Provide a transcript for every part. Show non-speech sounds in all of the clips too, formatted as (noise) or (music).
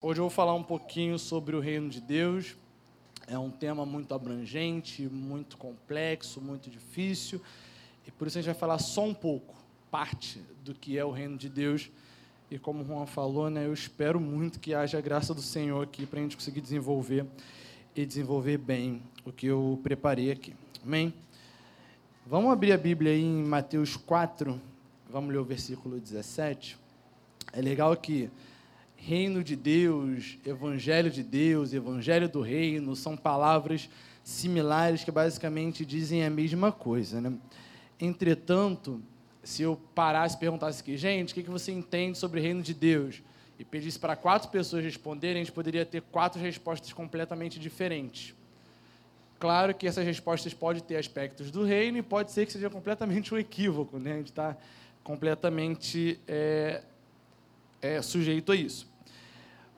Hoje eu vou falar um pouquinho sobre o reino de Deus. É um tema muito abrangente, muito complexo, muito difícil. E por isso a gente vai falar só um pouco, parte do que é o reino de Deus. E como o Juan falou, né, eu espero muito que haja a graça do Senhor aqui para a gente conseguir desenvolver e desenvolver bem o que eu preparei aqui. Amém? Vamos abrir a Bíblia aí em Mateus 4, vamos ler o versículo 17. É legal que reino de Deus, evangelho de Deus, evangelho do reino, são palavras similares que basicamente dizem a mesma coisa. Né? Entretanto, se eu parasse e perguntasse aqui, gente, o que você entende sobre o reino de Deus? E pedisse para quatro pessoas responderem, a gente poderia ter quatro respostas completamente diferentes. Claro que essas respostas podem ter aspectos do reino e pode ser que seja completamente um equívoco, né? a gente está completamente é, é, sujeito a isso.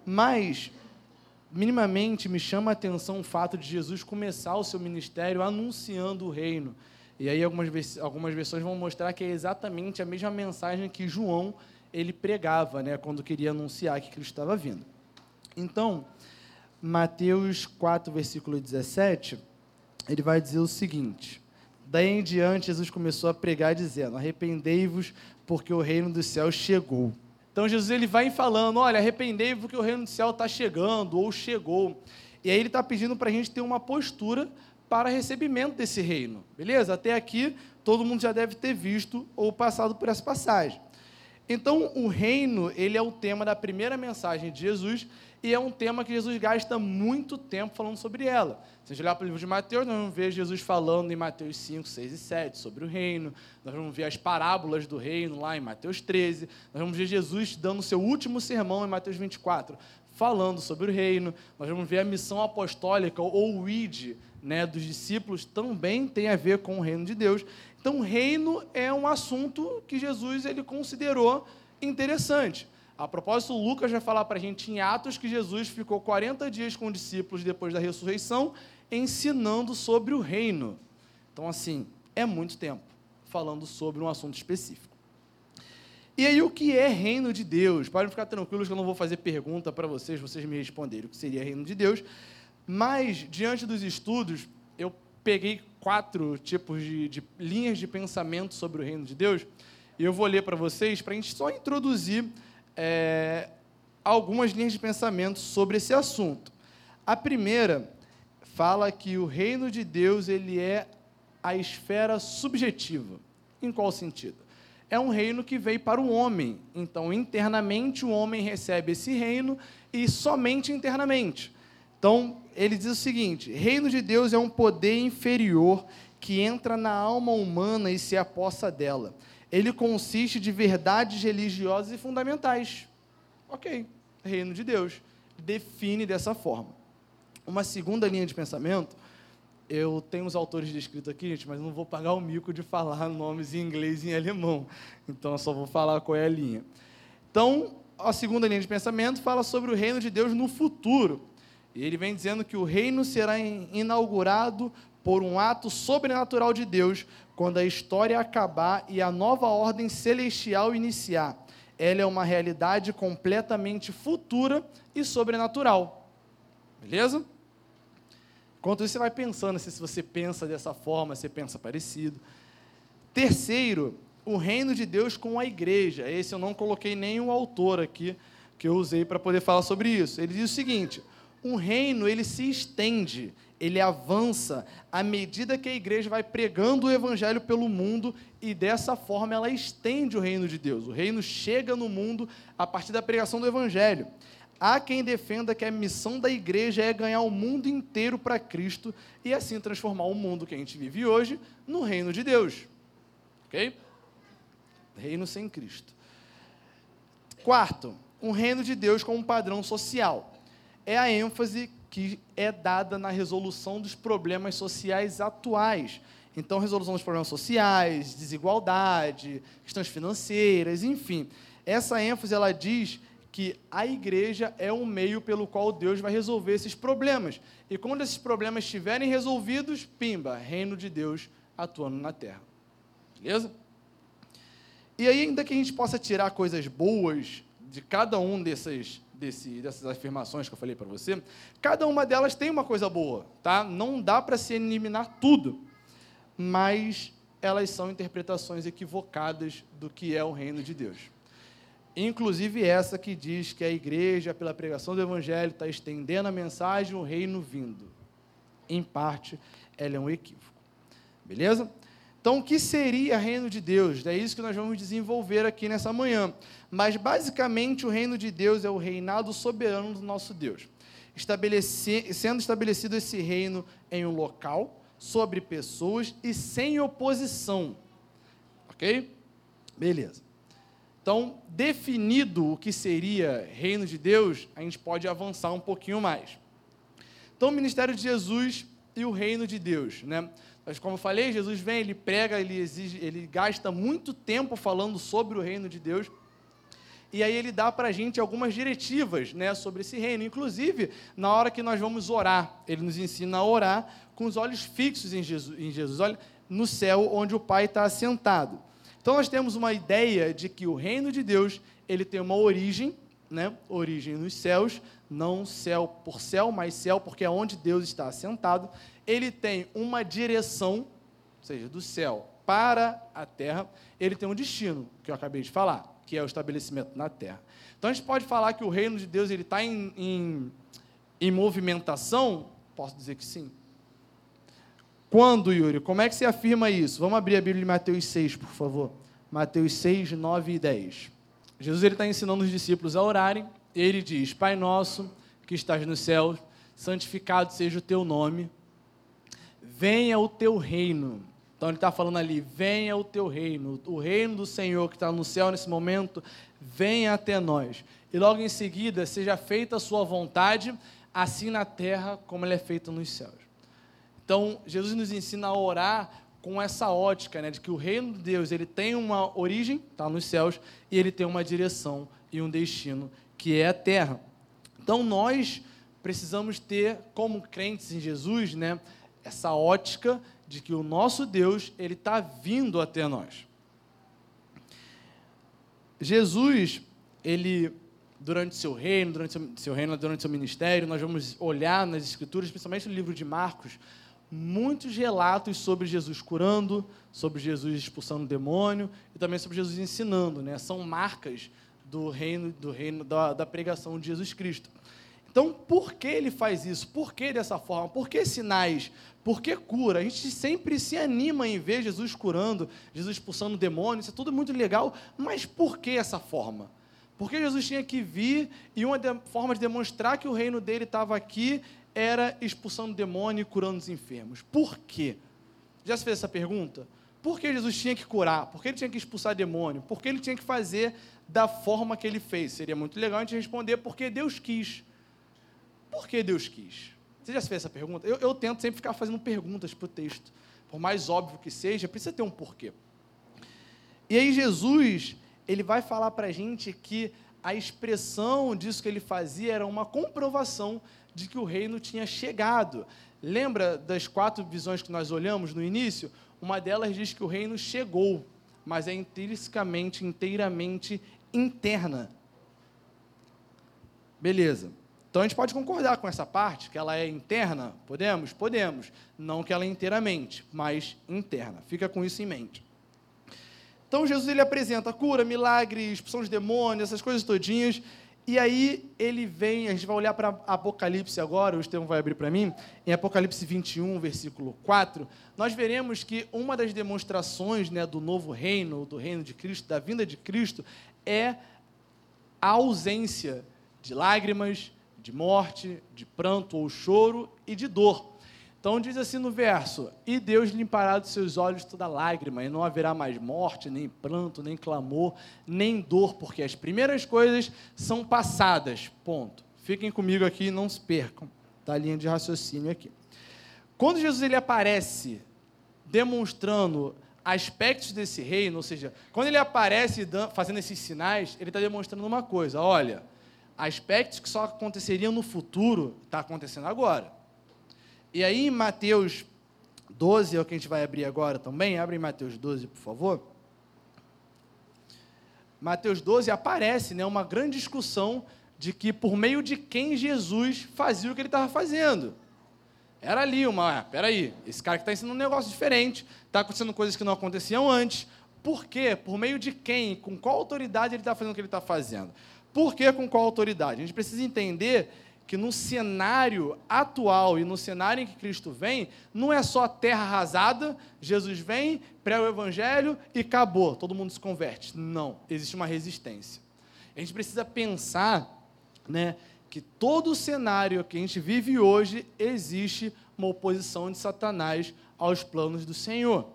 Mas, minimamente, me chama a atenção o fato de Jesus começar o seu ministério anunciando o reino. E aí algumas, algumas versões vão mostrar que é exatamente a mesma mensagem que João ele pregava, né, quando queria anunciar que Cristo estava vindo. Então, Mateus 4, versículo 17, ele vai dizer o seguinte: Daí em diante, Jesus começou a pregar, dizendo: Arrependei-vos, porque o reino dos céus chegou. Então Jesus ele vai falando, olha, arrependei-vos porque o reino do céu está chegando ou chegou. E aí ele está pedindo para a gente ter uma postura para recebimento desse reino, beleza? Até aqui todo mundo já deve ter visto ou passado por essa passagem. Então o reino ele é o tema da primeira mensagem de Jesus e é um tema que Jesus gasta muito tempo falando sobre ela. Se a gente olhar para o livro de Mateus, nós vamos ver Jesus falando em Mateus 5, 6 e 7 sobre o reino. Nós vamos ver as parábolas do reino lá em Mateus 13. Nós vamos ver Jesus dando seu último sermão em Mateus 24, falando sobre o reino. Nós vamos ver a missão apostólica ou o id né, dos discípulos também tem a ver com o reino de Deus. Então, reino é um assunto que Jesus ele considerou interessante. A propósito, Lucas vai falar para a gente em Atos que Jesus ficou 40 dias com os discípulos depois da ressurreição, ensinando sobre o reino. Então, assim, é muito tempo falando sobre um assunto específico. E aí, o que é reino de Deus? Podem ficar tranquilos que eu não vou fazer pergunta para vocês, vocês me responderem o que seria reino de Deus. Mas, diante dos estudos, eu peguei quatro tipos de, de linhas de pensamento sobre o reino de Deus, e eu vou ler para vocês, para a gente só introduzir é, algumas linhas de pensamento sobre esse assunto. A primeira fala que o reino de Deus ele é a esfera subjetiva. Em qual sentido? É um reino que veio para o homem. Então, internamente, o homem recebe esse reino e somente internamente. Então, ele diz o seguinte: reino de Deus é um poder inferior que entra na alma humana e se apossa dela ele consiste de verdades religiosas e fundamentais. Ok, reino de Deus. Define dessa forma. Uma segunda linha de pensamento, eu tenho os autores descritos aqui, gente, mas não vou pagar o mico de falar (laughs) nomes em inglês e em alemão. Então, eu só vou falar qual é a linha. Então, a segunda linha de pensamento fala sobre o reino de Deus no futuro. E ele vem dizendo que o reino será inaugurado por um ato sobrenatural de Deus quando a história acabar e a nova ordem celestial iniciar. Ela é uma realidade completamente futura e sobrenatural. Beleza? Enquanto isso, você vai pensando se você pensa dessa forma, se pensa parecido. Terceiro, o reino de Deus com a igreja. Esse eu não coloquei nenhum autor aqui que eu usei para poder falar sobre isso. Ele diz o seguinte: um reino ele se estende, ele avança à medida que a igreja vai pregando o evangelho pelo mundo e dessa forma ela estende o reino de Deus. O reino chega no mundo a partir da pregação do evangelho. Há quem defenda que a missão da igreja é ganhar o mundo inteiro para Cristo e assim transformar o mundo que a gente vive hoje no reino de Deus. OK? Reino sem Cristo. Quarto, um reino de Deus como padrão social. É a ênfase que é dada na resolução dos problemas sociais atuais. Então, resolução dos problemas sociais, desigualdade, questões financeiras, enfim. Essa ênfase ela diz que a igreja é um meio pelo qual Deus vai resolver esses problemas. E quando esses problemas estiverem resolvidos, pimba, reino de Deus atuando na terra. Beleza? E aí, ainda que a gente possa tirar coisas boas de cada um desses, desse, dessas afirmações que eu falei para você, cada uma delas tem uma coisa boa, tá? Não dá para se eliminar tudo, mas elas são interpretações equivocadas do que é o reino de Deus. Inclusive essa que diz que a igreja, pela pregação do evangelho, está estendendo a mensagem, o reino vindo. Em parte, ela é um equívoco. Beleza? Então, o que seria reino de Deus? É isso que nós vamos desenvolver aqui nessa manhã. Mas, basicamente, o reino de Deus é o reinado soberano do nosso Deus. Sendo estabelecido esse reino em um local, sobre pessoas e sem oposição. Ok? Beleza. Então, definido o que seria reino de Deus, a gente pode avançar um pouquinho mais. Então, o ministério de Jesus e o reino de Deus, né? Mas como eu falei, Jesus vem, ele prega, ele exige, ele gasta muito tempo falando sobre o reino de Deus. E aí ele dá para a gente algumas diretivas, né, sobre esse reino. Inclusive, na hora que nós vamos orar, ele nos ensina a orar com os olhos fixos em Jesus, em Jesus olha, no céu onde o Pai está assentado. Então nós temos uma ideia de que o reino de Deus ele tem uma origem, né, origem nos céus, não céu por céu, mas céu porque é onde Deus está assentado ele tem uma direção, ou seja, do céu para a terra, ele tem um destino, que eu acabei de falar, que é o estabelecimento na terra. Então a gente pode falar que o reino de Deus ele está em, em, em movimentação? Posso dizer que sim. Quando, Yuri? Como é que você afirma isso? Vamos abrir a Bíblia de Mateus 6, por favor. Mateus 6, 9 e 10. Jesus está ensinando os discípulos a orarem. Ele diz: Pai nosso que estás no céu, santificado seja o teu nome venha o teu reino. Então ele está falando ali, venha o teu reino, o reino do Senhor que está no céu nesse momento, venha até nós. E logo em seguida, seja feita a sua vontade, assim na terra como ela é feita nos céus. Então, Jesus nos ensina a orar com essa ótica, né, de que o reino de Deus ele tem uma origem, está nos céus, e ele tem uma direção e um destino, que é a terra. Então, nós precisamos ter, como crentes em Jesus, né, essa ótica de que o nosso Deus ele está vindo até nós. Jesus, ele durante seu reino, durante seu, reino, durante seu ministério, nós vamos olhar nas escrituras, principalmente no livro de Marcos, muitos relatos sobre Jesus curando, sobre Jesus expulsando o demônio e também sobre Jesus ensinando, né? São marcas do reino, do reino da, da pregação de Jesus Cristo. Então, por que ele faz isso? Por que dessa forma? Por que sinais? Por que cura? A gente sempre se anima em ver Jesus curando, Jesus expulsando demônios, isso é tudo muito legal, mas por que essa forma? Porque Jesus tinha que vir e uma forma de demonstrar que o reino dele estava aqui era expulsando demônio e curando os enfermos. Por quê? Já se fez essa pergunta? Por que Jesus tinha que curar? Por que ele tinha que expulsar demônio? Por que ele tinha que fazer da forma que ele fez? Seria muito legal a gente responder porque Deus quis. Por que Deus quis? Você já se fez essa pergunta? Eu, eu tento sempre ficar fazendo perguntas para o texto. Por mais óbvio que seja, precisa ter um porquê. E aí Jesus, ele vai falar para a gente que a expressão disso que ele fazia era uma comprovação de que o reino tinha chegado. Lembra das quatro visões que nós olhamos no início? Uma delas diz que o reino chegou, mas é intrinsecamente, inteiramente interna. Beleza. Então a gente pode concordar com essa parte, que ela é interna? Podemos? Podemos. Não que ela é inteiramente, mas interna. Fica com isso em mente. Então Jesus ele apresenta cura, milagre, expulsão de demônios, essas coisas todinhas. E aí ele vem, a gente vai olhar para Apocalipse agora, o Estevão vai abrir para mim, em Apocalipse 21, versículo 4, nós veremos que uma das demonstrações né, do novo reino, do reino de Cristo, da vinda de Cristo, é a ausência de lágrimas, de morte, de pranto ou choro e de dor. Então diz assim no verso: E Deus limpará dos seus olhos toda lágrima, e não haverá mais morte, nem pranto, nem clamor, nem dor, porque as primeiras coisas são passadas. Ponto. Fiquem comigo aqui e não se percam da linha de raciocínio aqui. Quando Jesus ele aparece demonstrando aspectos desse reino, ou seja, quando ele aparece fazendo esses sinais, ele está demonstrando uma coisa: olha, aspectos que só aconteceriam no futuro, está acontecendo agora. E aí em Mateus 12, é o que a gente vai abrir agora também, abre em Mateus 12, por favor. Mateus 12 aparece né, uma grande discussão de que por meio de quem Jesus fazia o que ele estava fazendo. Era ali uma, ah, peraí, esse cara que está ensinando um negócio diferente, está acontecendo coisas que não aconteciam antes. Por quê? Por meio de quem? Com qual autoridade ele está fazendo o que ele está fazendo? Por que com qual autoridade? A gente precisa entender que no cenário atual e no cenário em que Cristo vem, não é só terra arrasada, Jesus vem, prega o evangelho e acabou, todo mundo se converte. Não, existe uma resistência. A gente precisa pensar, né, que todo o cenário que a gente vive hoje existe uma oposição de Satanás aos planos do Senhor.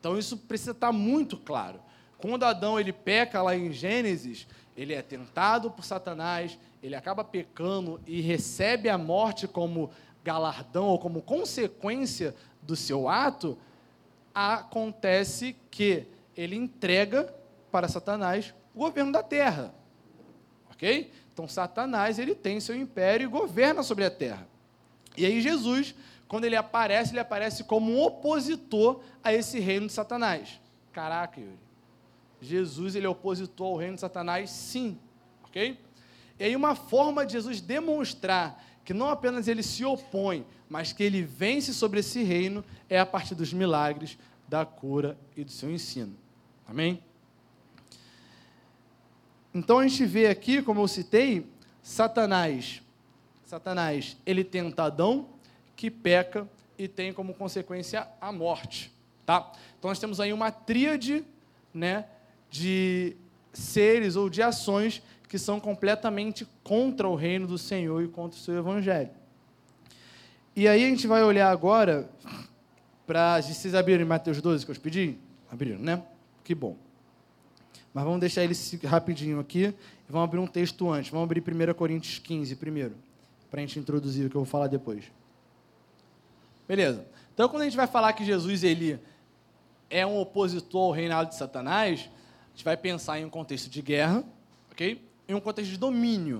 Então isso precisa estar muito claro. Quando Adão ele peca lá em Gênesis, ele é tentado por Satanás, ele acaba pecando e recebe a morte como galardão ou como consequência do seu ato, acontece que ele entrega para Satanás o governo da terra. OK? Então, Satanás ele tem seu império e governa sobre a terra. E aí, Jesus, quando ele aparece, ele aparece como um opositor a esse reino de Satanás. Caraca, Yuri. Jesus ele opositor ao reino de Satanás? Sim. Ok? E aí, uma forma de Jesus demonstrar que não apenas ele se opõe, mas que ele vence sobre esse reino, é a partir dos milagres, da cura e do seu ensino. Amém? Então a gente vê aqui, como eu citei, Satanás. Satanás, ele tenta Adão, que peca e tem como consequência a morte, tá? Então nós temos aí uma tríade, né, de seres ou de ações que são completamente contra o reino do Senhor e contra o seu evangelho. E aí a gente vai olhar agora para. Vocês abriram em Mateus 12 que eu pedi? Abriram, né? Que bom. Mas vamos deixar ele rapidinho aqui e vamos abrir um texto antes. Vamos abrir 1 Coríntios 15 primeiro, para a gente introduzir o que eu vou falar depois. Beleza. Então, quando a gente vai falar que Jesus ele é um opositor ao reinado de Satanás, gente vai pensar em um contexto de guerra, ok? Em um contexto de domínio.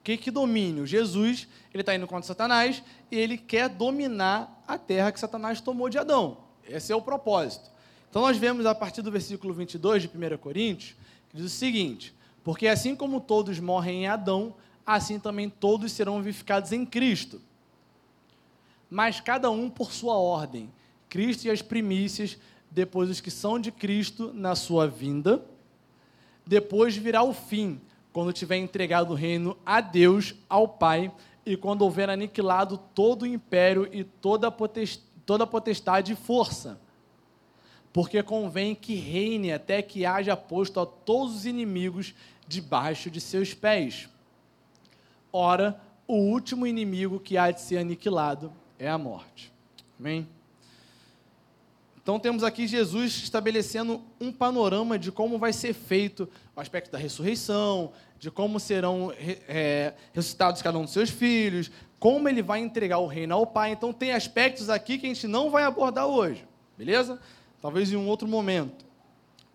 O que, que domínio? Jesus ele está indo contra Satanás e ele quer dominar a terra que Satanás tomou de Adão. Esse é o propósito. Então nós vemos a partir do versículo 22 de 1 Coríntios, que diz o seguinte: Porque assim como todos morrem em Adão, assim também todos serão vivificados em Cristo. Mas cada um por sua ordem. Cristo e as primícias, depois os que são de Cristo na sua vinda. Depois virá o fim, quando tiver entregado o reino a Deus, ao Pai, e quando houver aniquilado todo o império e toda a potestade e força porque convém que reine até que haja posto a todos os inimigos debaixo de seus pés. Ora, o último inimigo que há de ser aniquilado é a morte. Amém? Então temos aqui Jesus estabelecendo um panorama de como vai ser feito o aspecto da ressurreição, de como serão é, ressuscitados cada um dos seus filhos, como ele vai entregar o reino ao Pai. Então tem aspectos aqui que a gente não vai abordar hoje, beleza? talvez em um outro momento.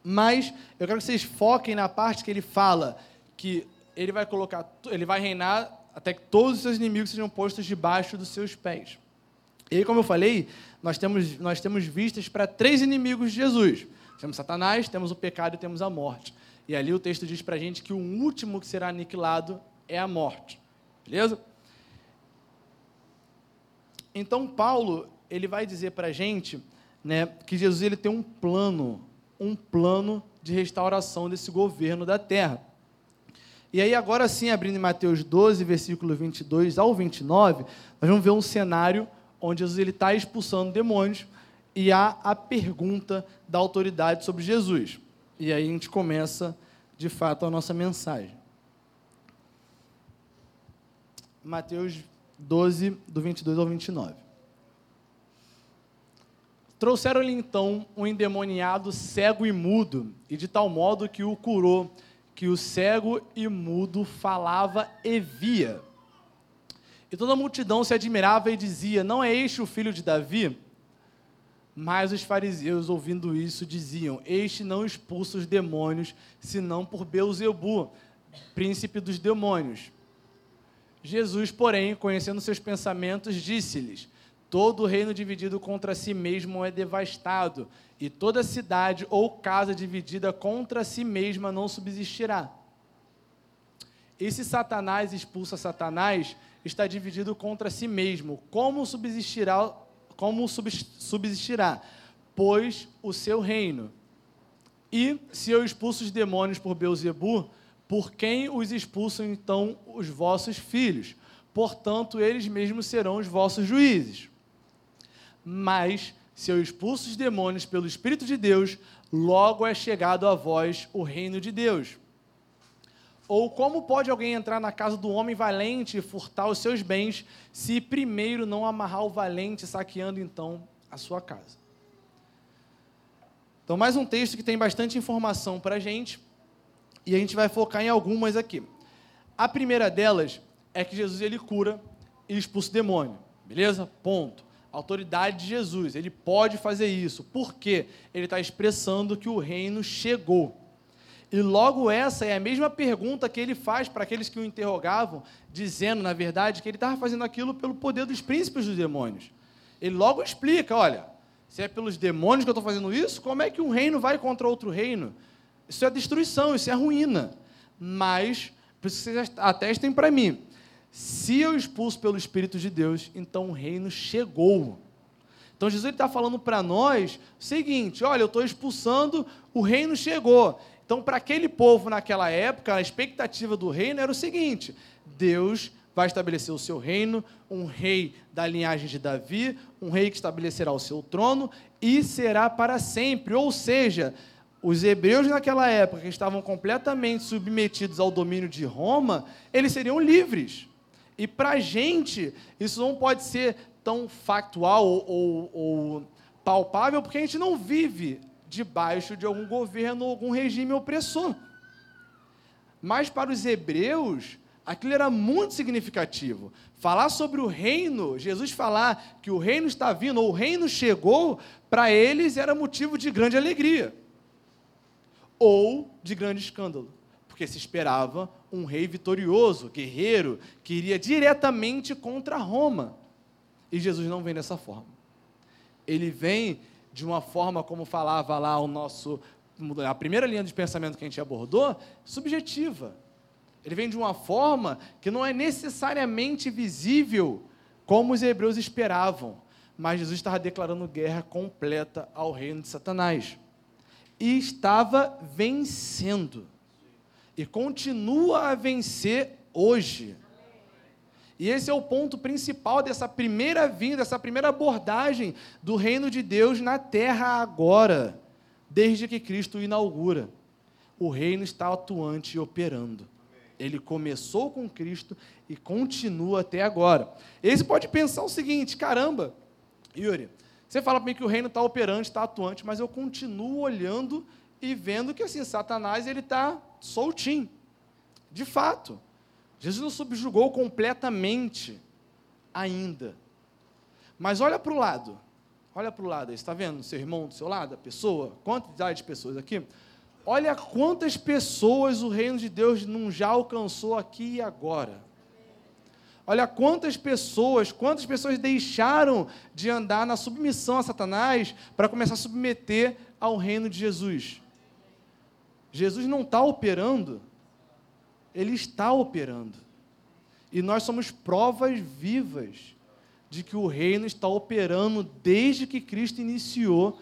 Mas eu quero que vocês foquem na parte que ele fala que ele vai colocar, ele vai reinar até que todos os seus inimigos sejam postos debaixo dos seus pés. E aí, como eu falei, nós temos, nós temos vistas para três inimigos de Jesus. Temos Satanás, temos o pecado e temos a morte. E ali o texto diz para a gente que o último que será aniquilado é a morte. Beleza? Então, Paulo, ele vai dizer para a gente né, que Jesus ele tem um plano, um plano de restauração desse governo da terra. E aí, agora sim, abrindo em Mateus 12, versículo 22 ao 29, nós vamos ver um cenário onde Jesus está expulsando demônios e há a pergunta da autoridade sobre Jesus. E aí a gente começa, de fato, a nossa mensagem. Mateus 12, do 22 ao 29. Trouxeram-lhe então um endemoniado cego e mudo, e de tal modo que o curou, que o cego e mudo falava e via. E toda a multidão se admirava e dizia: Não é este o filho de Davi? Mas os fariseus, ouvindo isso, diziam: Este não expulsa os demônios, senão por Beuzebu, príncipe dos demônios. Jesus, porém, conhecendo seus pensamentos, disse-lhes: Todo reino dividido contra si mesmo é devastado, e toda cidade ou casa dividida contra si mesma não subsistirá. E se Satanás expulsa Satanás, está dividido contra si mesmo. Como subsistirá? Como subsistirá? Pois o seu reino. E se eu expulso os demônios por Beuzebu, por quem os expulsam então os vossos filhos? Portanto, eles mesmos serão os vossos juízes. Mas se eu expulso os demônios pelo Espírito de Deus, logo é chegado a vós o reino de Deus. Ou como pode alguém entrar na casa do homem valente e furtar os seus bens, se primeiro não amarrar o valente, saqueando então a sua casa? Então, mais um texto que tem bastante informação para a gente, e a gente vai focar em algumas aqui. A primeira delas é que Jesus ele cura e expulsa o demônio, beleza? Ponto. Autoridade de Jesus, ele pode fazer isso. Por quê? Ele está expressando que o reino chegou. E logo essa é a mesma pergunta que ele faz para aqueles que o interrogavam, dizendo, na verdade, que ele estava fazendo aquilo pelo poder dos príncipes dos demônios. Ele logo explica: olha, se é pelos demônios que eu estou fazendo isso, como é que um reino vai contra outro reino? Isso é destruição, isso é ruína. Mas, vocês atestem para mim, se eu expulso pelo Espírito de Deus, então o reino chegou. Então Jesus está falando para nós o seguinte: olha, eu estou expulsando, o reino chegou. Então, para aquele povo naquela época, a expectativa do reino era o seguinte: Deus vai estabelecer o seu reino, um rei da linhagem de Davi, um rei que estabelecerá o seu trono e será para sempre. Ou seja, os hebreus naquela época, que estavam completamente submetidos ao domínio de Roma, eles seriam livres. E para a gente, isso não pode ser tão factual ou, ou, ou palpável, porque a gente não vive debaixo de algum governo ou algum regime opressor. Mas para os hebreus, aquilo era muito significativo. Falar sobre o reino, Jesus falar que o reino está vindo, ou o reino chegou, para eles era motivo de grande alegria ou de grande escândalo, porque se esperava um rei vitorioso, guerreiro, que iria diretamente contra Roma. E Jesus não vem dessa forma. Ele vem de uma forma como falava lá o nosso a primeira linha de pensamento que a gente abordou, subjetiva. Ele vem de uma forma que não é necessariamente visível como os hebreus esperavam, mas Jesus estava declarando guerra completa ao reino de Satanás. E estava vencendo. E continua a vencer hoje. E esse é o ponto principal dessa primeira vinda, dessa primeira abordagem do reino de Deus na terra agora, desde que Cristo inaugura. O reino está atuante e operando. Ele começou com Cristo e continua até agora. Esse pode pensar o seguinte: caramba, Yuri, você fala para mim que o reino está operante, está atuante, mas eu continuo olhando e vendo que assim, Satanás ele está soltinho. De fato. Jesus não subjugou completamente ainda. Mas olha para o lado. Olha para o lado, está vendo seu irmão do seu lado, a pessoa? Quantidade de pessoas aqui? Olha quantas pessoas o reino de Deus não já alcançou aqui e agora. Olha quantas pessoas, quantas pessoas deixaram de andar na submissão a Satanás para começar a submeter ao reino de Jesus. Jesus não está operando ele está operando. E nós somos provas vivas de que o reino está operando desde que Cristo iniciou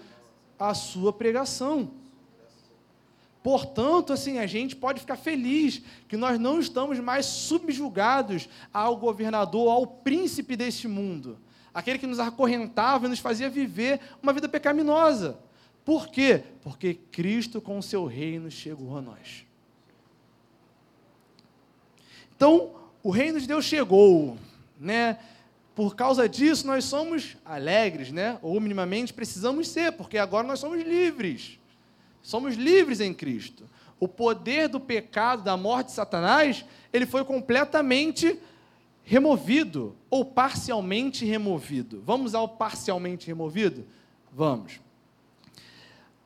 a sua pregação. Portanto, assim, a gente pode ficar feliz que nós não estamos mais subjugados ao governador, ao príncipe deste mundo, aquele que nos acorrentava e nos fazia viver uma vida pecaminosa. Por quê? Porque Cristo, com o seu reino, chegou a nós. Então, o reino de Deus chegou, né? Por causa disso, nós somos alegres, né? Ou minimamente precisamos ser, porque agora nós somos livres. Somos livres em Cristo. O poder do pecado, da morte de Satanás, ele foi completamente removido ou parcialmente removido. Vamos ao parcialmente removido? Vamos.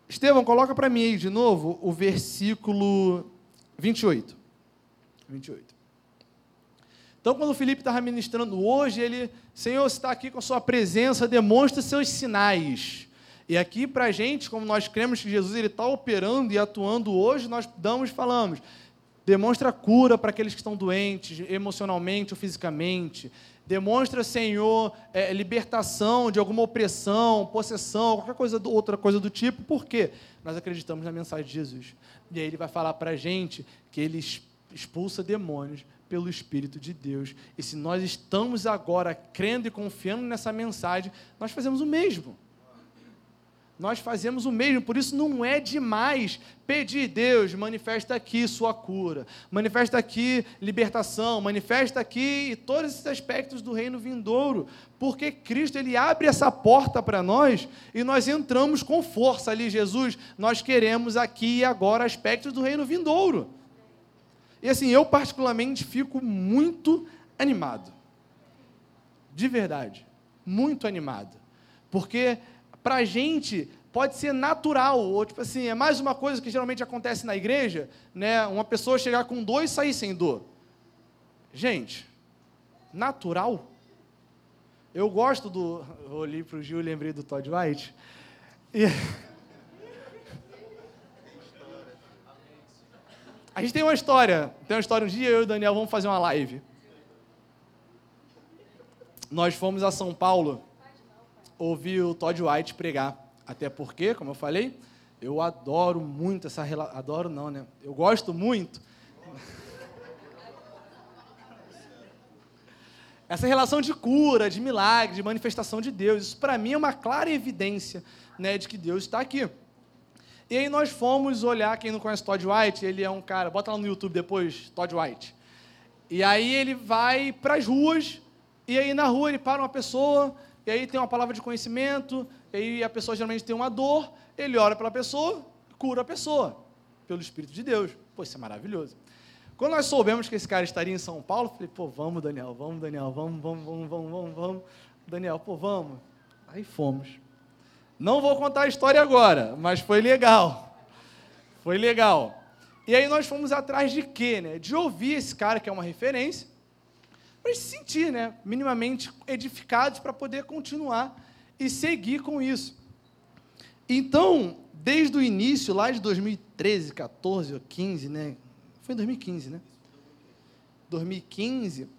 Estevão, coloca para mim aí de novo o versículo 28. 28. Então, quando o Felipe estava ministrando hoje, ele, Senhor, está aqui com a sua presença, demonstra seus sinais. E aqui, para a gente, como nós cremos que Jesus está operando e atuando hoje, nós damos, falamos, Demonstra cura para aqueles que estão doentes, emocionalmente ou fisicamente. Demonstra, Senhor, é, libertação de alguma opressão, possessão, qualquer coisa, outra coisa do tipo. Por quê? Nós acreditamos na mensagem de Jesus. E aí ele vai falar para a gente que ele expulsa demônios pelo Espírito de Deus. E se nós estamos agora crendo e confiando nessa mensagem, nós fazemos o mesmo nós fazemos o mesmo, por isso não é demais pedir, Deus, manifesta aqui sua cura, manifesta aqui libertação, manifesta aqui todos esses aspectos do reino vindouro, porque Cristo ele abre essa porta para nós e nós entramos com força ali, Jesus, nós queremos aqui e agora aspectos do reino vindouro. E assim, eu particularmente fico muito animado. De verdade, muito animado. Porque para a gente pode ser natural, ou tipo assim, é mais uma coisa que geralmente acontece na igreja, né? Uma pessoa chegar com dor e sair sem dor. Gente, natural. Eu gosto do. (laughs) Eu olhei para o Gil e lembrei do Todd White. E... (laughs) A gente tem uma história. Tem uma história um dia, eu e o Daniel vamos fazer uma live. Nós fomos a São Paulo ouvir o Todd White pregar. Até porque, como eu falei, eu adoro muito essa relação. Adoro não, né? Eu gosto muito. essa relação de cura, de milagre, de manifestação de Deus. Isso para mim é uma clara evidência né, de que Deus está aqui. E aí nós fomos olhar, quem não conhece Todd White, ele é um cara, bota lá no YouTube depois, Todd White. E aí ele vai para as ruas, e aí na rua ele para uma pessoa, e aí tem uma palavra de conhecimento, e aí a pessoa geralmente tem uma dor, ele ora pela pessoa, cura a pessoa, pelo Espírito de Deus. Pô, isso é maravilhoso. Quando nós soubemos que esse cara estaria em São Paulo, falei, pô, vamos, Daniel, vamos, Daniel, vamos, vamos, vamos, vamos, vamos, vamos. Daniel, pô, vamos. Aí fomos. Não vou contar a história agora, mas foi legal. Foi legal. E aí nós fomos atrás de quê, né? De ouvir esse cara que é uma referência, para se sentir né, minimamente edificados para poder continuar e seguir com isso. Então, desde o início, lá de 2013, 14 ou 15, né? Foi em 2015, né? 2015,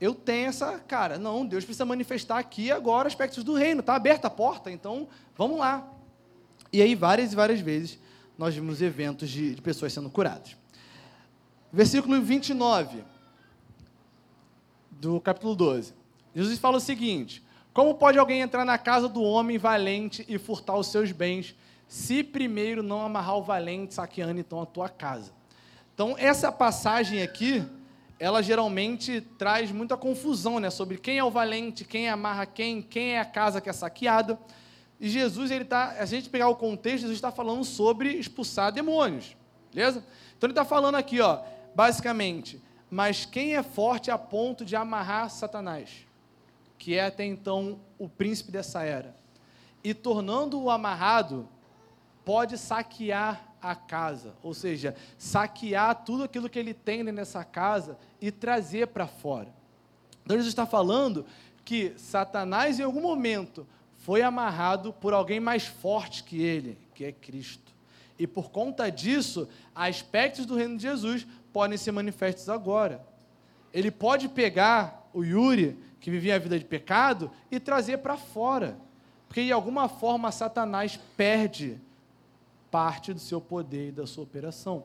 eu tenho essa, cara, não, Deus precisa manifestar aqui agora aspectos do reino, está aberta a porta, então vamos lá. E aí, várias e várias vezes, nós vimos eventos de, de pessoas sendo curadas. Versículo 29 do capítulo 12. Jesus fala o seguinte: Como pode alguém entrar na casa do homem valente e furtar os seus bens, se primeiro não amarrar o valente, saqueando então a tua casa? Então, essa passagem aqui, ela geralmente traz muita confusão, né, sobre quem é o valente, quem amarra quem, quem é a casa que é saqueada. E Jesus, ele tá, a gente pegar o contexto, Jesus está falando sobre expulsar demônios, beleza? Então ele está falando aqui, ó, basicamente, mas quem é forte a ponto de amarrar Satanás, que é até então o príncipe dessa era, e tornando-o amarrado, pode saquear a casa, ou seja, saquear tudo aquilo que ele tem nessa casa e trazer para fora. Então Jesus está falando que Satanás em algum momento foi amarrado por alguém mais forte que ele, que é Cristo. E por conta disso, aspectos do reino de Jesus podem ser manifestos agora. Ele pode pegar o Yuri, que vivia a vida de pecado, e trazer para fora. Porque de alguma forma Satanás perde parte do seu poder e da sua operação.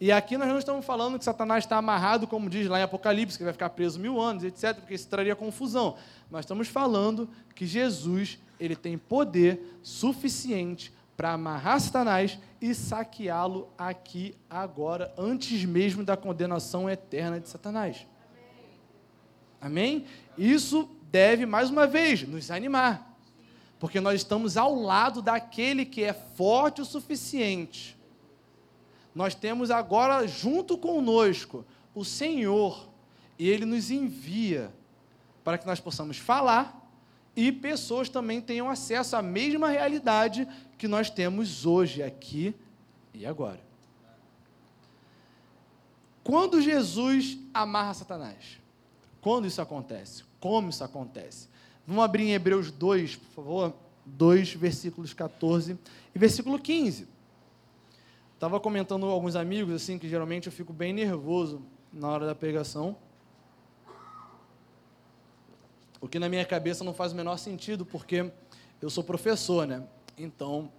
E aqui nós não estamos falando que Satanás está amarrado, como diz lá em Apocalipse, que vai ficar preso mil anos, etc., porque isso traria confusão. Nós estamos falando que Jesus ele tem poder suficiente para amarrar Satanás e saqueá-lo aqui agora, antes mesmo da condenação eterna de Satanás. Amém? Amém? Isso deve, mais uma vez, nos animar, porque nós estamos ao lado daquele que é forte o suficiente. Nós temos agora, junto conosco, o Senhor, e Ele nos envia para que nós possamos falar e pessoas também tenham acesso à mesma realidade que nós temos hoje, aqui e agora. Quando Jesus amarra Satanás? Quando isso acontece? Como isso acontece? Vamos abrir em Hebreus 2, por favor. 2, versículos 14 e versículo 15. Estava comentando com alguns amigos, assim, que geralmente eu fico bem nervoso na hora da pregação. O que na minha cabeça não faz o menor sentido, porque eu sou professor, né? Então,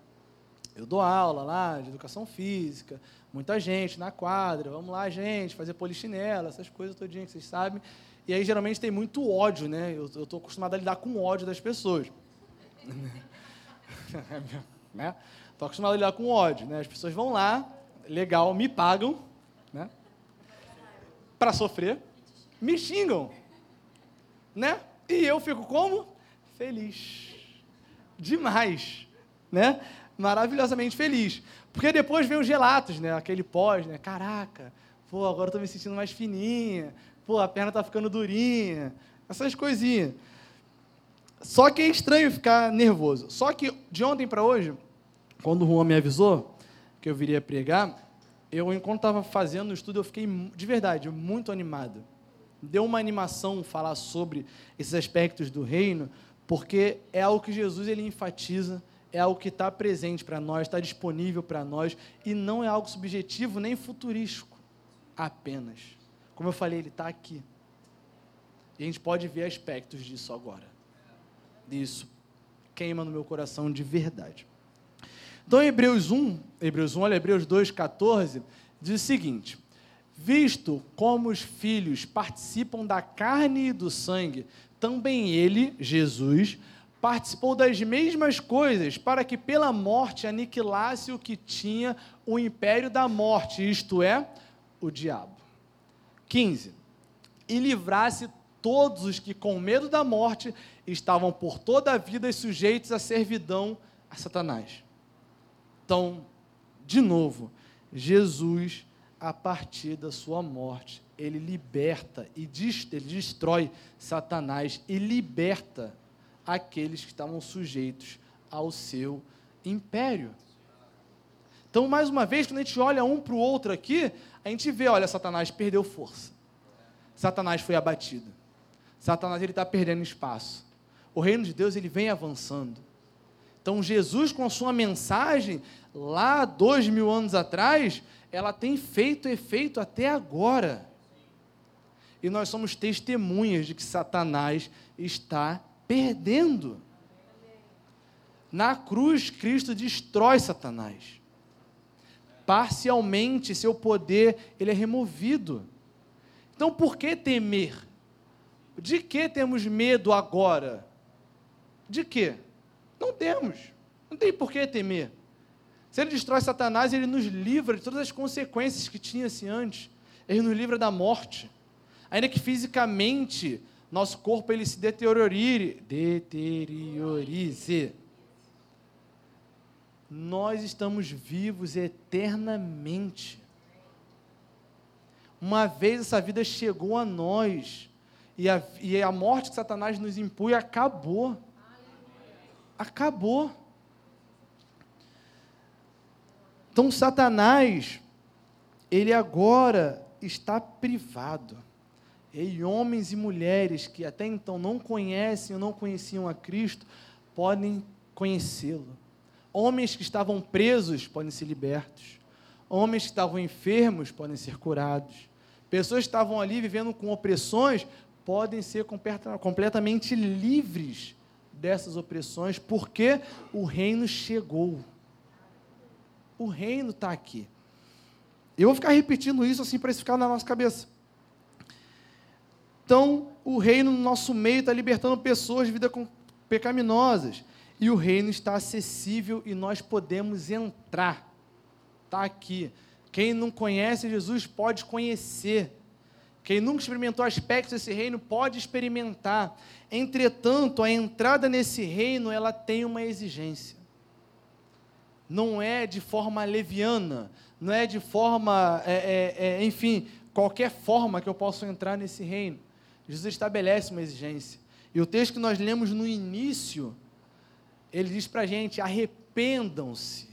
eu dou aula lá de educação física, muita gente na quadra, vamos lá, gente, fazer polichinela, essas coisas todinhas que vocês sabem. E aí, geralmente, tem muito ódio, né? Eu estou acostumado a lidar com ódio das pessoas. (laughs) né? Estou acostumado a lidar com ódio, né? As pessoas vão lá, legal, me pagam, né? Para sofrer, me xingam, né? E eu fico como? Feliz. Demais, né? Maravilhosamente feliz. Porque depois vem os relatos, né? Aquele pós, né? Caraca, pô, agora estou me sentindo mais fininha. Pô, a perna está ficando durinha. Essas coisinhas. Só que é estranho ficar nervoso. Só que de ontem para hoje, quando o Juan me avisou que eu viria pregar, eu, enquanto estava fazendo o estudo, eu fiquei, de verdade, muito animado. Deu uma animação falar sobre esses aspectos do reino, porque é algo que Jesus ele enfatiza, é algo que está presente para nós, está disponível para nós, e não é algo subjetivo nem futurístico apenas. Como eu falei, ele está aqui. E a gente pode ver aspectos disso agora. Isso queima no meu coração de verdade. Então, Hebreus 1, Hebreus 1, olha, Hebreus 2, 14, diz o seguinte: Visto como os filhos participam da carne e do sangue, também ele, Jesus, participou das mesmas coisas, para que pela morte aniquilasse o que tinha o império da morte, isto é, o diabo. 15. E livrasse todos os que, com medo da morte, estavam por toda a vida sujeitos à servidão a Satanás. Então, de novo, Jesus, a partir da sua morte, ele liberta e ele destrói Satanás e liberta aqueles que estavam sujeitos ao seu império. Então, mais uma vez, quando a gente olha um para o outro aqui, a gente vê, olha, Satanás perdeu força. Satanás foi abatido. Satanás ele está perdendo espaço. O reino de Deus ele vem avançando. Então, Jesus, com a sua mensagem, lá dois mil anos atrás, ela tem feito efeito até agora. E nós somos testemunhas de que Satanás está perdendo. Na cruz, Cristo destrói Satanás. Parcialmente, seu poder ele é removido. Então, por que temer? De que temos medo agora? De quê? Não temos. Não tem por que temer. Se ele destrói Satanás, ele nos livra de todas as consequências que tinha-se antes. Ele nos livra da morte. Ainda que fisicamente nosso corpo ele se deteriore, deteriorize. Nós estamos vivos eternamente. Uma vez essa vida chegou a nós, e a, e a morte que Satanás nos impõe acabou acabou. Então, Satanás, ele agora está privado. E homens e mulheres que até então não conhecem ou não conheciam a Cristo, podem conhecê-lo. Homens que estavam presos podem ser libertos. Homens que estavam enfermos podem ser curados. Pessoas que estavam ali vivendo com opressões podem ser completamente livres dessas opressões, porque o reino chegou. O reino está aqui. Eu vou ficar repetindo isso assim para isso ficar na nossa cabeça. Então, o reino no nosso meio está libertando pessoas de vida pecaminosas. E o reino está acessível e nós podemos entrar. Está aqui. Quem não conhece Jesus pode conhecer. Quem nunca experimentou aspectos desse reino pode experimentar. Entretanto, a entrada nesse reino ela tem uma exigência. Não é de forma leviana, não é de forma, é, é, é, enfim, qualquer forma que eu possa entrar nesse reino. Jesus estabelece uma exigência. E o texto que nós lemos no início, ele diz para a gente: arrependam-se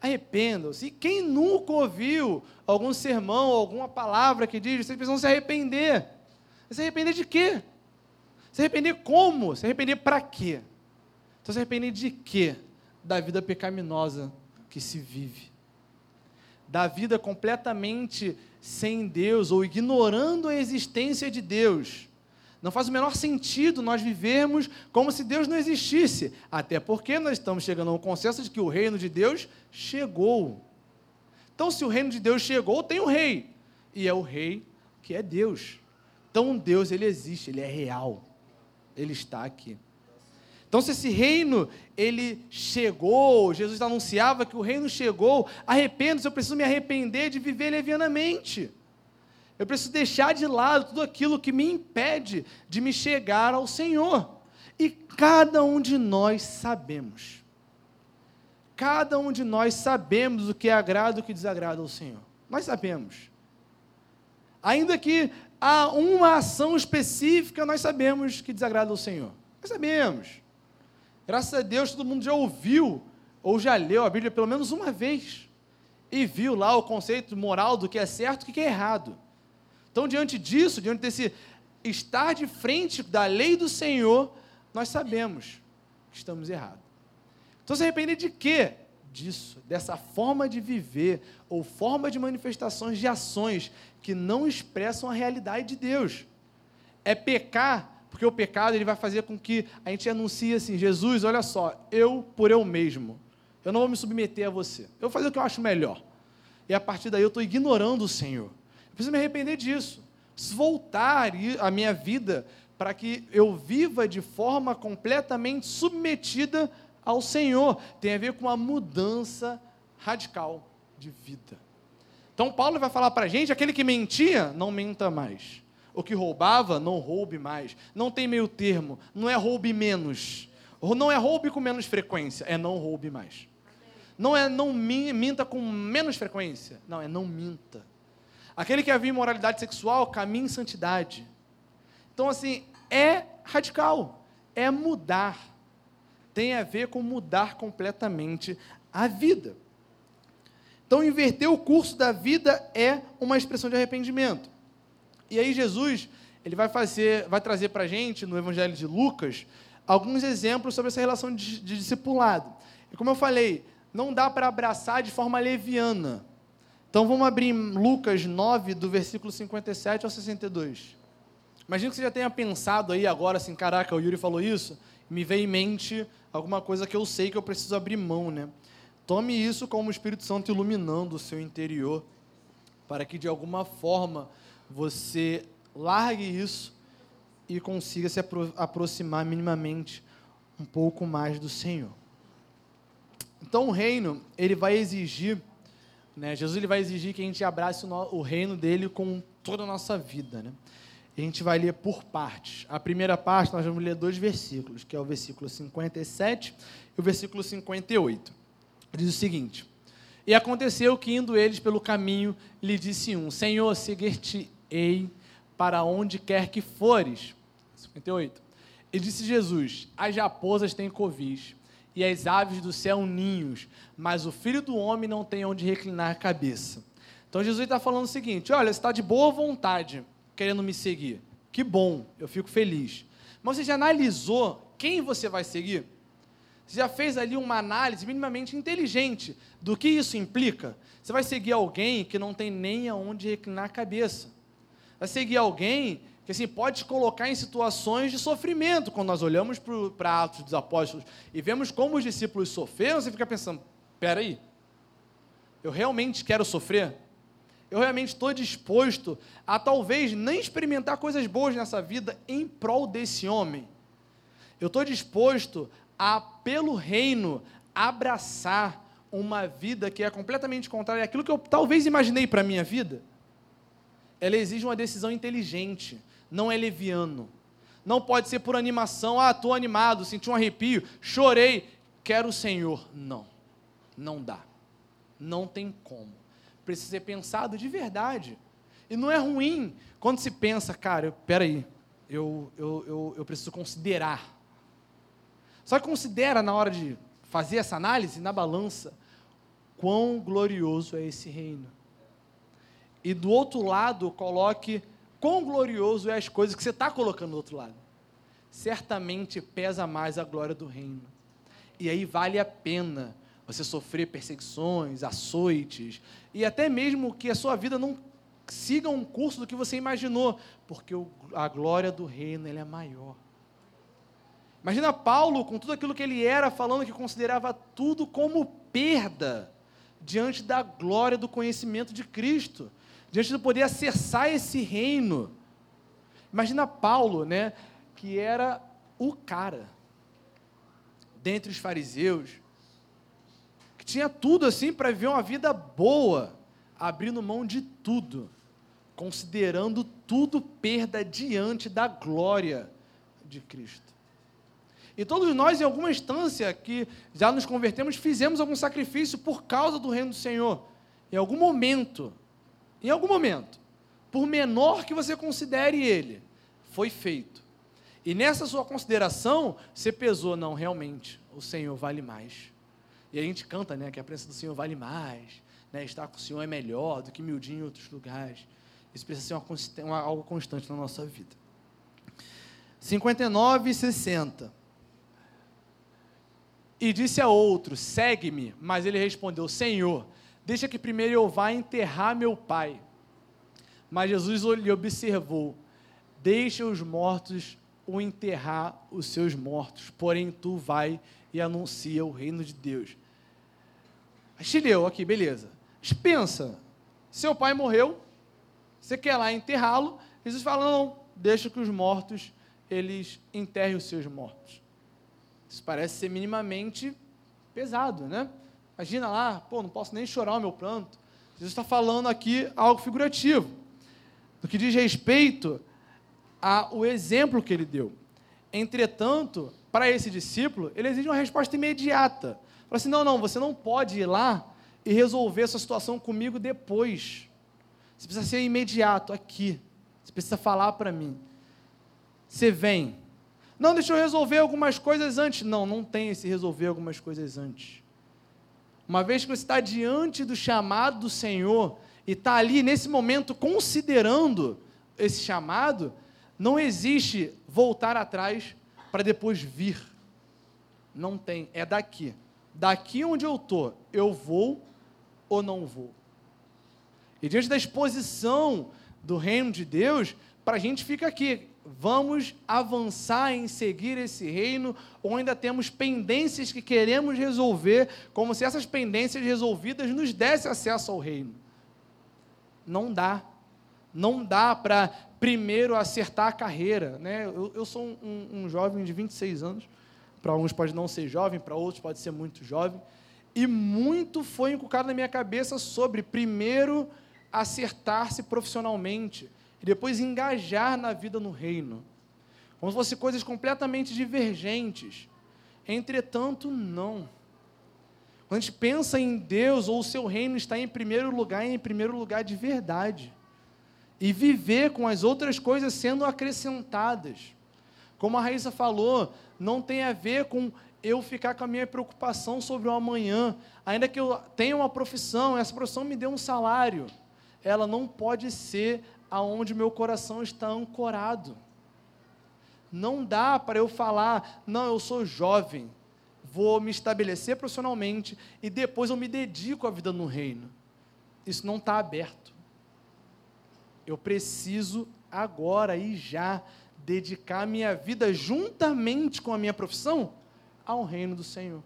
Arrependam-se. E quem nunca ouviu algum sermão, alguma palavra que diz, vocês precisam se arrepender. Se arrepender de quê? Se arrepender como? Se arrepender para quê? Então se arrepender de quê? Da vida pecaminosa que se vive. da vida completamente sem Deus ou ignorando a existência de Deus. Não faz o menor sentido nós vivermos como se Deus não existisse, até porque nós estamos chegando a um consenso de que o reino de Deus chegou. Então, se o reino de Deus chegou, tem um rei, e é o rei que é Deus. Então, Deus ele existe, ele é real. Ele está aqui. Então, se esse reino ele chegou, Jesus anunciava que o reino chegou, arrependo-se, eu preciso me arrepender de viver levianamente. Eu preciso deixar de lado tudo aquilo que me impede de me chegar ao Senhor. E cada um de nós sabemos. Cada um de nós sabemos o que agrada e o que desagrada ao Senhor. Nós sabemos. Ainda que há uma ação específica, nós sabemos que desagrada ao Senhor. Nós sabemos. Graças a Deus, todo mundo já ouviu ou já leu a Bíblia pelo menos uma vez e viu lá o conceito moral do que é certo e o que é errado. Então, diante disso, diante desse estar de frente da lei do Senhor, nós sabemos que estamos errados. Então, se arrepender de quê? Disso, dessa forma de viver ou forma de manifestações de ações que não expressam a realidade de Deus. É pecar, porque o pecado ele vai fazer com que a gente anuncie assim: Jesus, olha só, eu por eu mesmo, eu não vou me submeter a você, eu vou fazer o que eu acho melhor. E a partir daí eu estou ignorando o Senhor preciso me arrepender disso. Preciso voltar a minha vida para que eu viva de forma completamente submetida ao Senhor. Tem a ver com uma mudança radical de vida. Então, Paulo vai falar para a gente: aquele que mentia, não menta mais. O que roubava, não roube mais. Não tem meio termo. Não é roube menos. Não é roube com menos frequência. É não roube mais. Não é não minta com menos frequência. Não, é não minta. Aquele que havia imoralidade sexual, caminha em santidade. Então, assim, é radical, é mudar. Tem a ver com mudar completamente a vida. Então, inverter o curso da vida é uma expressão de arrependimento. E aí Jesus, ele vai fazer, vai trazer para a gente no Evangelho de Lucas alguns exemplos sobre essa relação de, de discipulado. E como eu falei, não dá para abraçar de forma leviana. Então vamos abrir Lucas 9, do versículo 57 ao 62. Imagina que você já tenha pensado aí agora assim, caraca, o Yuri falou isso, me veio em mente alguma coisa que eu sei que eu preciso abrir mão, né? Tome isso como o Espírito Santo iluminando o seu interior, para que de alguma forma você largue isso e consiga se apro aproximar minimamente um pouco mais do Senhor. Então o reino, ele vai exigir né? Jesus ele vai exigir que a gente abrace o, o reino dele com toda a nossa vida. Né? A gente vai ler por partes. A primeira parte, nós vamos ler dois versículos, que é o versículo 57 e o versículo 58. Diz o seguinte: E aconteceu que, indo eles pelo caminho, lhe disse um: Senhor, seguir-te-ei para onde quer que fores. 58. E disse Jesus: As raposas têm covis e as aves do céu ninhos, mas o filho do homem não tem onde reclinar a cabeça. Então Jesus está falando o seguinte: olha, você está de boa vontade querendo me seguir. Que bom, eu fico feliz. Mas você já analisou quem você vai seguir? Você já fez ali uma análise minimamente inteligente do que isso implica? Você vai seguir alguém que não tem nem aonde reclinar a cabeça. Vai seguir alguém que assim, pode colocar em situações de sofrimento. Quando nós olhamos para Atos dos Apóstolos e vemos como os discípulos sofreram, você fica pensando: peraí, eu realmente quero sofrer? Eu realmente estou disposto a talvez nem experimentar coisas boas nessa vida em prol desse homem? Eu estou disposto a, pelo reino, abraçar uma vida que é completamente contrária àquilo que eu talvez imaginei para a minha vida? Ela exige uma decisão inteligente não é leviano. Não pode ser por animação, ah, estou animado, senti um arrepio, chorei, quero o Senhor. Não, não dá. Não tem como. Precisa ser pensado de verdade. E não é ruim quando se pensa, cara, peraí, eu, eu, eu, eu preciso considerar. Só que considera na hora de fazer essa análise, na balança, quão glorioso é esse reino. E do outro lado, coloque quão glorioso é as coisas que você está colocando do outro lado. Certamente pesa mais a glória do reino. E aí vale a pena você sofrer perseguições, açoites, e até mesmo que a sua vida não siga um curso do que você imaginou, porque a glória do reino é maior. Imagina Paulo, com tudo aquilo que ele era, falando que considerava tudo como perda diante da glória do conhecimento de Cristo, diante de poder acessar esse reino. Imagina Paulo, né, que era o cara dentre os fariseus, que tinha tudo assim para viver uma vida boa, abrindo mão de tudo, considerando tudo perda diante da glória de Cristo. E todos nós, em alguma instância que já nos convertemos, fizemos algum sacrifício por causa do reino do Senhor. Em algum momento, em algum momento, por menor que você considere ele, foi feito. E nessa sua consideração, você pesou, não, realmente, o Senhor vale mais. E a gente canta, né, que a presença do Senhor vale mais, né, estar com o Senhor é melhor do que miudinho em outros lugares. Isso precisa ser uma, uma, algo constante na nossa vida. 59 e 60. E disse a outro: Segue-me. Mas ele respondeu: Senhor, deixa que primeiro eu vá enterrar meu pai. Mas Jesus lhe observou: Deixa os mortos o enterrar os seus mortos, porém tu vai e anuncia o reino de Deus. Chileu aqui, beleza. Mas pensa, seu pai morreu, você quer lá enterrá-lo, Jesus fala, não, deixa que os mortos, eles enterrem os seus mortos. Isso parece ser minimamente pesado, né? Imagina lá, pô, não posso nem chorar o meu pranto. Jesus está falando aqui algo figurativo, no que diz respeito ao exemplo que ele deu. Entretanto, para esse discípulo, ele exige uma resposta imediata. Fala assim: não, não, você não pode ir lá e resolver essa situação comigo depois. Você precisa ser imediato, aqui. Você precisa falar para mim. Você vem, não, deixa eu resolver algumas coisas antes. Não, não tem esse resolver algumas coisas antes. Uma vez que você está diante do chamado do Senhor e está ali nesse momento considerando esse chamado, não existe voltar atrás para depois vir. Não tem, é daqui. Daqui onde eu estou, eu vou ou não vou. E diante da exposição do reino de Deus, para a gente fica aqui, vamos avançar em seguir esse reino, ou ainda temos pendências que queremos resolver, como se essas pendências resolvidas nos dessem acesso ao reino. Não dá. Não dá para primeiro acertar a carreira. Né? Eu, eu sou um, um jovem de 26 anos, para alguns pode não ser jovem, para outros pode ser muito jovem, e muito foi inculcado na minha cabeça sobre primeiro acertar-se profissionalmente e depois engajar na vida no reino. Como se fossem coisas completamente divergentes. Entretanto, não. Quando a gente pensa em Deus ou o seu reino está em primeiro lugar, em primeiro lugar de verdade. E viver com as outras coisas sendo acrescentadas. Como a Raíssa falou, não tem a ver com eu ficar com a minha preocupação sobre o amanhã. Ainda que eu tenha uma profissão, essa profissão me dê um salário, ela não pode ser aonde meu coração está ancorado. Não dá para eu falar, não, eu sou jovem, vou me estabelecer profissionalmente e depois eu me dedico à vida no reino. Isso não está aberto. Eu preciso agora e já dedicar minha vida juntamente com a minha profissão ao reino do Senhor.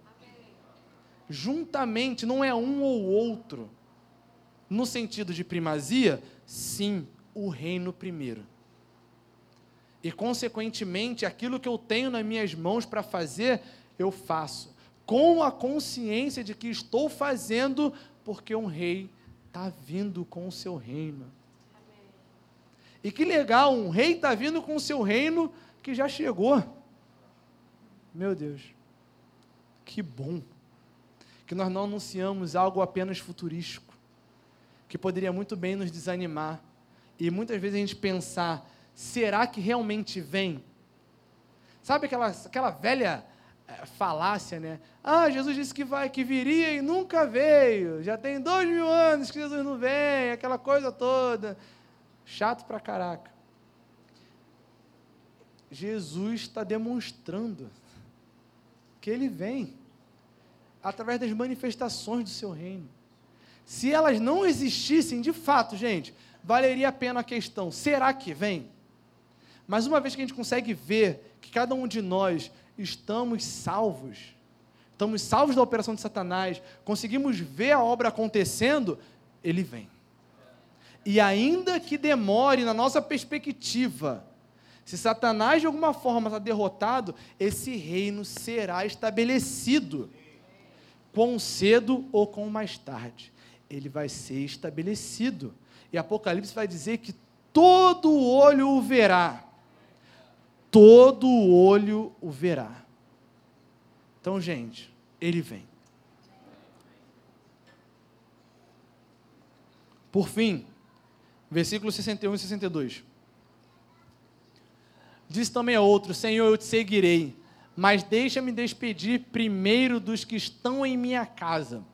Juntamente, não é um ou outro. No sentido de primazia, sim, o reino primeiro. E, consequentemente, aquilo que eu tenho nas minhas mãos para fazer, eu faço. Com a consciência de que estou fazendo porque um rei está vindo com o seu reino. E que legal, um rei está vindo com o seu reino que já chegou. Meu Deus, que bom. Que nós não anunciamos algo apenas futurístico, que poderia muito bem nos desanimar e muitas vezes a gente pensar, será que realmente vem? Sabe aquela, aquela velha é, falácia, né? Ah, Jesus disse que vai, que viria e nunca veio. Já tem dois mil anos que Jesus não vem, aquela coisa toda. Chato pra caraca. Jesus está demonstrando que ele vem. através das manifestações do seu reino. Se elas não existissem, de fato, gente, valeria a pena a questão: será que vem? Mas uma vez que a gente consegue ver que cada um de nós estamos salvos, estamos salvos da operação de Satanás, conseguimos ver a obra acontecendo, ele vem. E ainda que demore na nossa perspectiva, se Satanás de alguma forma está derrotado, esse reino será estabelecido. Quão cedo ou quão mais tarde, ele vai ser estabelecido. E Apocalipse vai dizer que todo olho o verá. Todo olho o verá. Então, gente, ele vem. Por fim, versículos 61 e 62. Diz também a outro: Senhor, eu te seguirei, mas deixa-me despedir primeiro dos que estão em minha casa.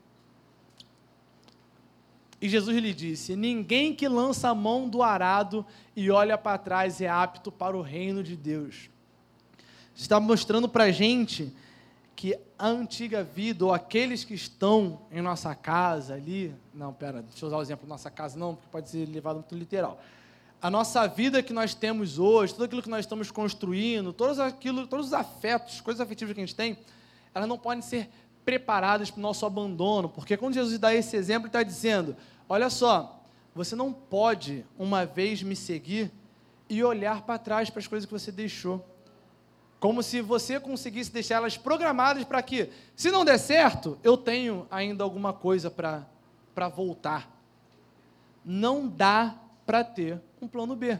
E Jesus lhe disse: Ninguém que lança a mão do arado e olha para trás é apto para o reino de Deus. Está mostrando para a gente que a antiga vida, ou aqueles que estão em nossa casa ali, não, pera, deixa eu usar o exemplo nossa casa, não, porque pode ser levado muito literal a nossa vida que nós temos hoje, tudo aquilo que nós estamos construindo, todos, aquilo, todos os afetos, coisas afetivas que a gente tem, elas não podem ser preparadas para o nosso abandono, porque quando Jesus dá esse exemplo, ele está dizendo: olha só, você não pode uma vez me seguir e olhar para trás para as coisas que você deixou. Como se você conseguisse deixar elas programadas para que, se não der certo, eu tenho ainda alguma coisa para voltar. Não dá para ter um plano B.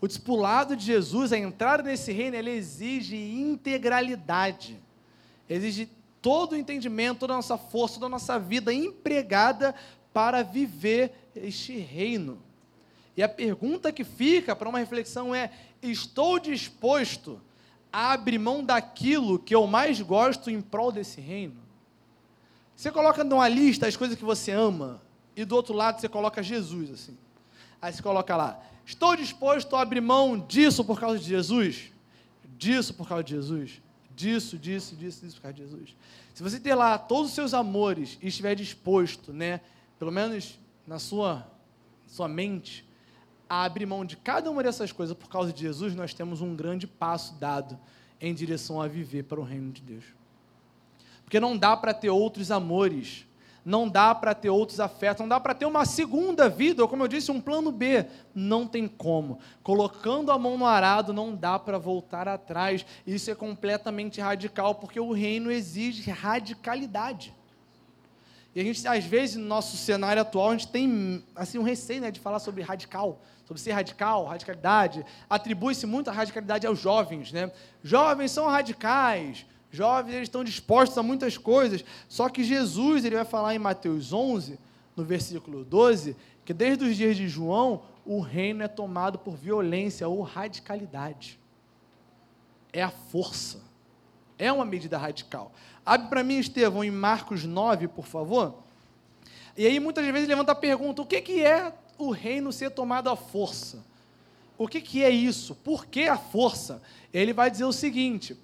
O discipulado de Jesus, a entrada nesse reino, ele exige integralidade. Exige todo o entendimento, toda nossa força, toda nossa vida empregada para viver este reino. E a pergunta que fica para uma reflexão é: estou disposto a abrir mão daquilo que eu mais gosto em prol desse reino? Você coloca numa lista as coisas que você ama, e do outro lado você coloca Jesus, assim. Aí você coloca lá, estou disposto a abrir mão disso por causa de Jesus? Disso por causa de Jesus? Disso, disso, disso, disso por causa de Jesus. Se você ter lá todos os seus amores e estiver disposto, né, pelo menos na sua, sua mente, a abrir mão de cada uma dessas coisas por causa de Jesus, nós temos um grande passo dado em direção a viver para o reino de Deus. Porque não dá para ter outros amores não dá para ter outros afetos, não dá para ter uma segunda vida, ou como eu disse, um plano B. Não tem como. Colocando a mão no arado, não dá para voltar atrás. Isso é completamente radical, porque o reino exige radicalidade. E a gente, às vezes, no nosso cenário atual, a gente tem assim, um receio né, de falar sobre radical, sobre ser radical, radicalidade. Atribui-se muito a radicalidade aos jovens. Né? Jovens são radicais, Jovens, eles estão dispostos a muitas coisas, só que Jesus, ele vai falar em Mateus 11, no versículo 12, que desde os dias de João, o reino é tomado por violência ou radicalidade. É a força. É uma medida radical. Abre para mim, Estevão, em Marcos 9, por favor. E aí muitas vezes levanta a pergunta: o que, que é o reino ser tomado à força? O que, que é isso? Por que a força? Ele vai dizer o seguinte?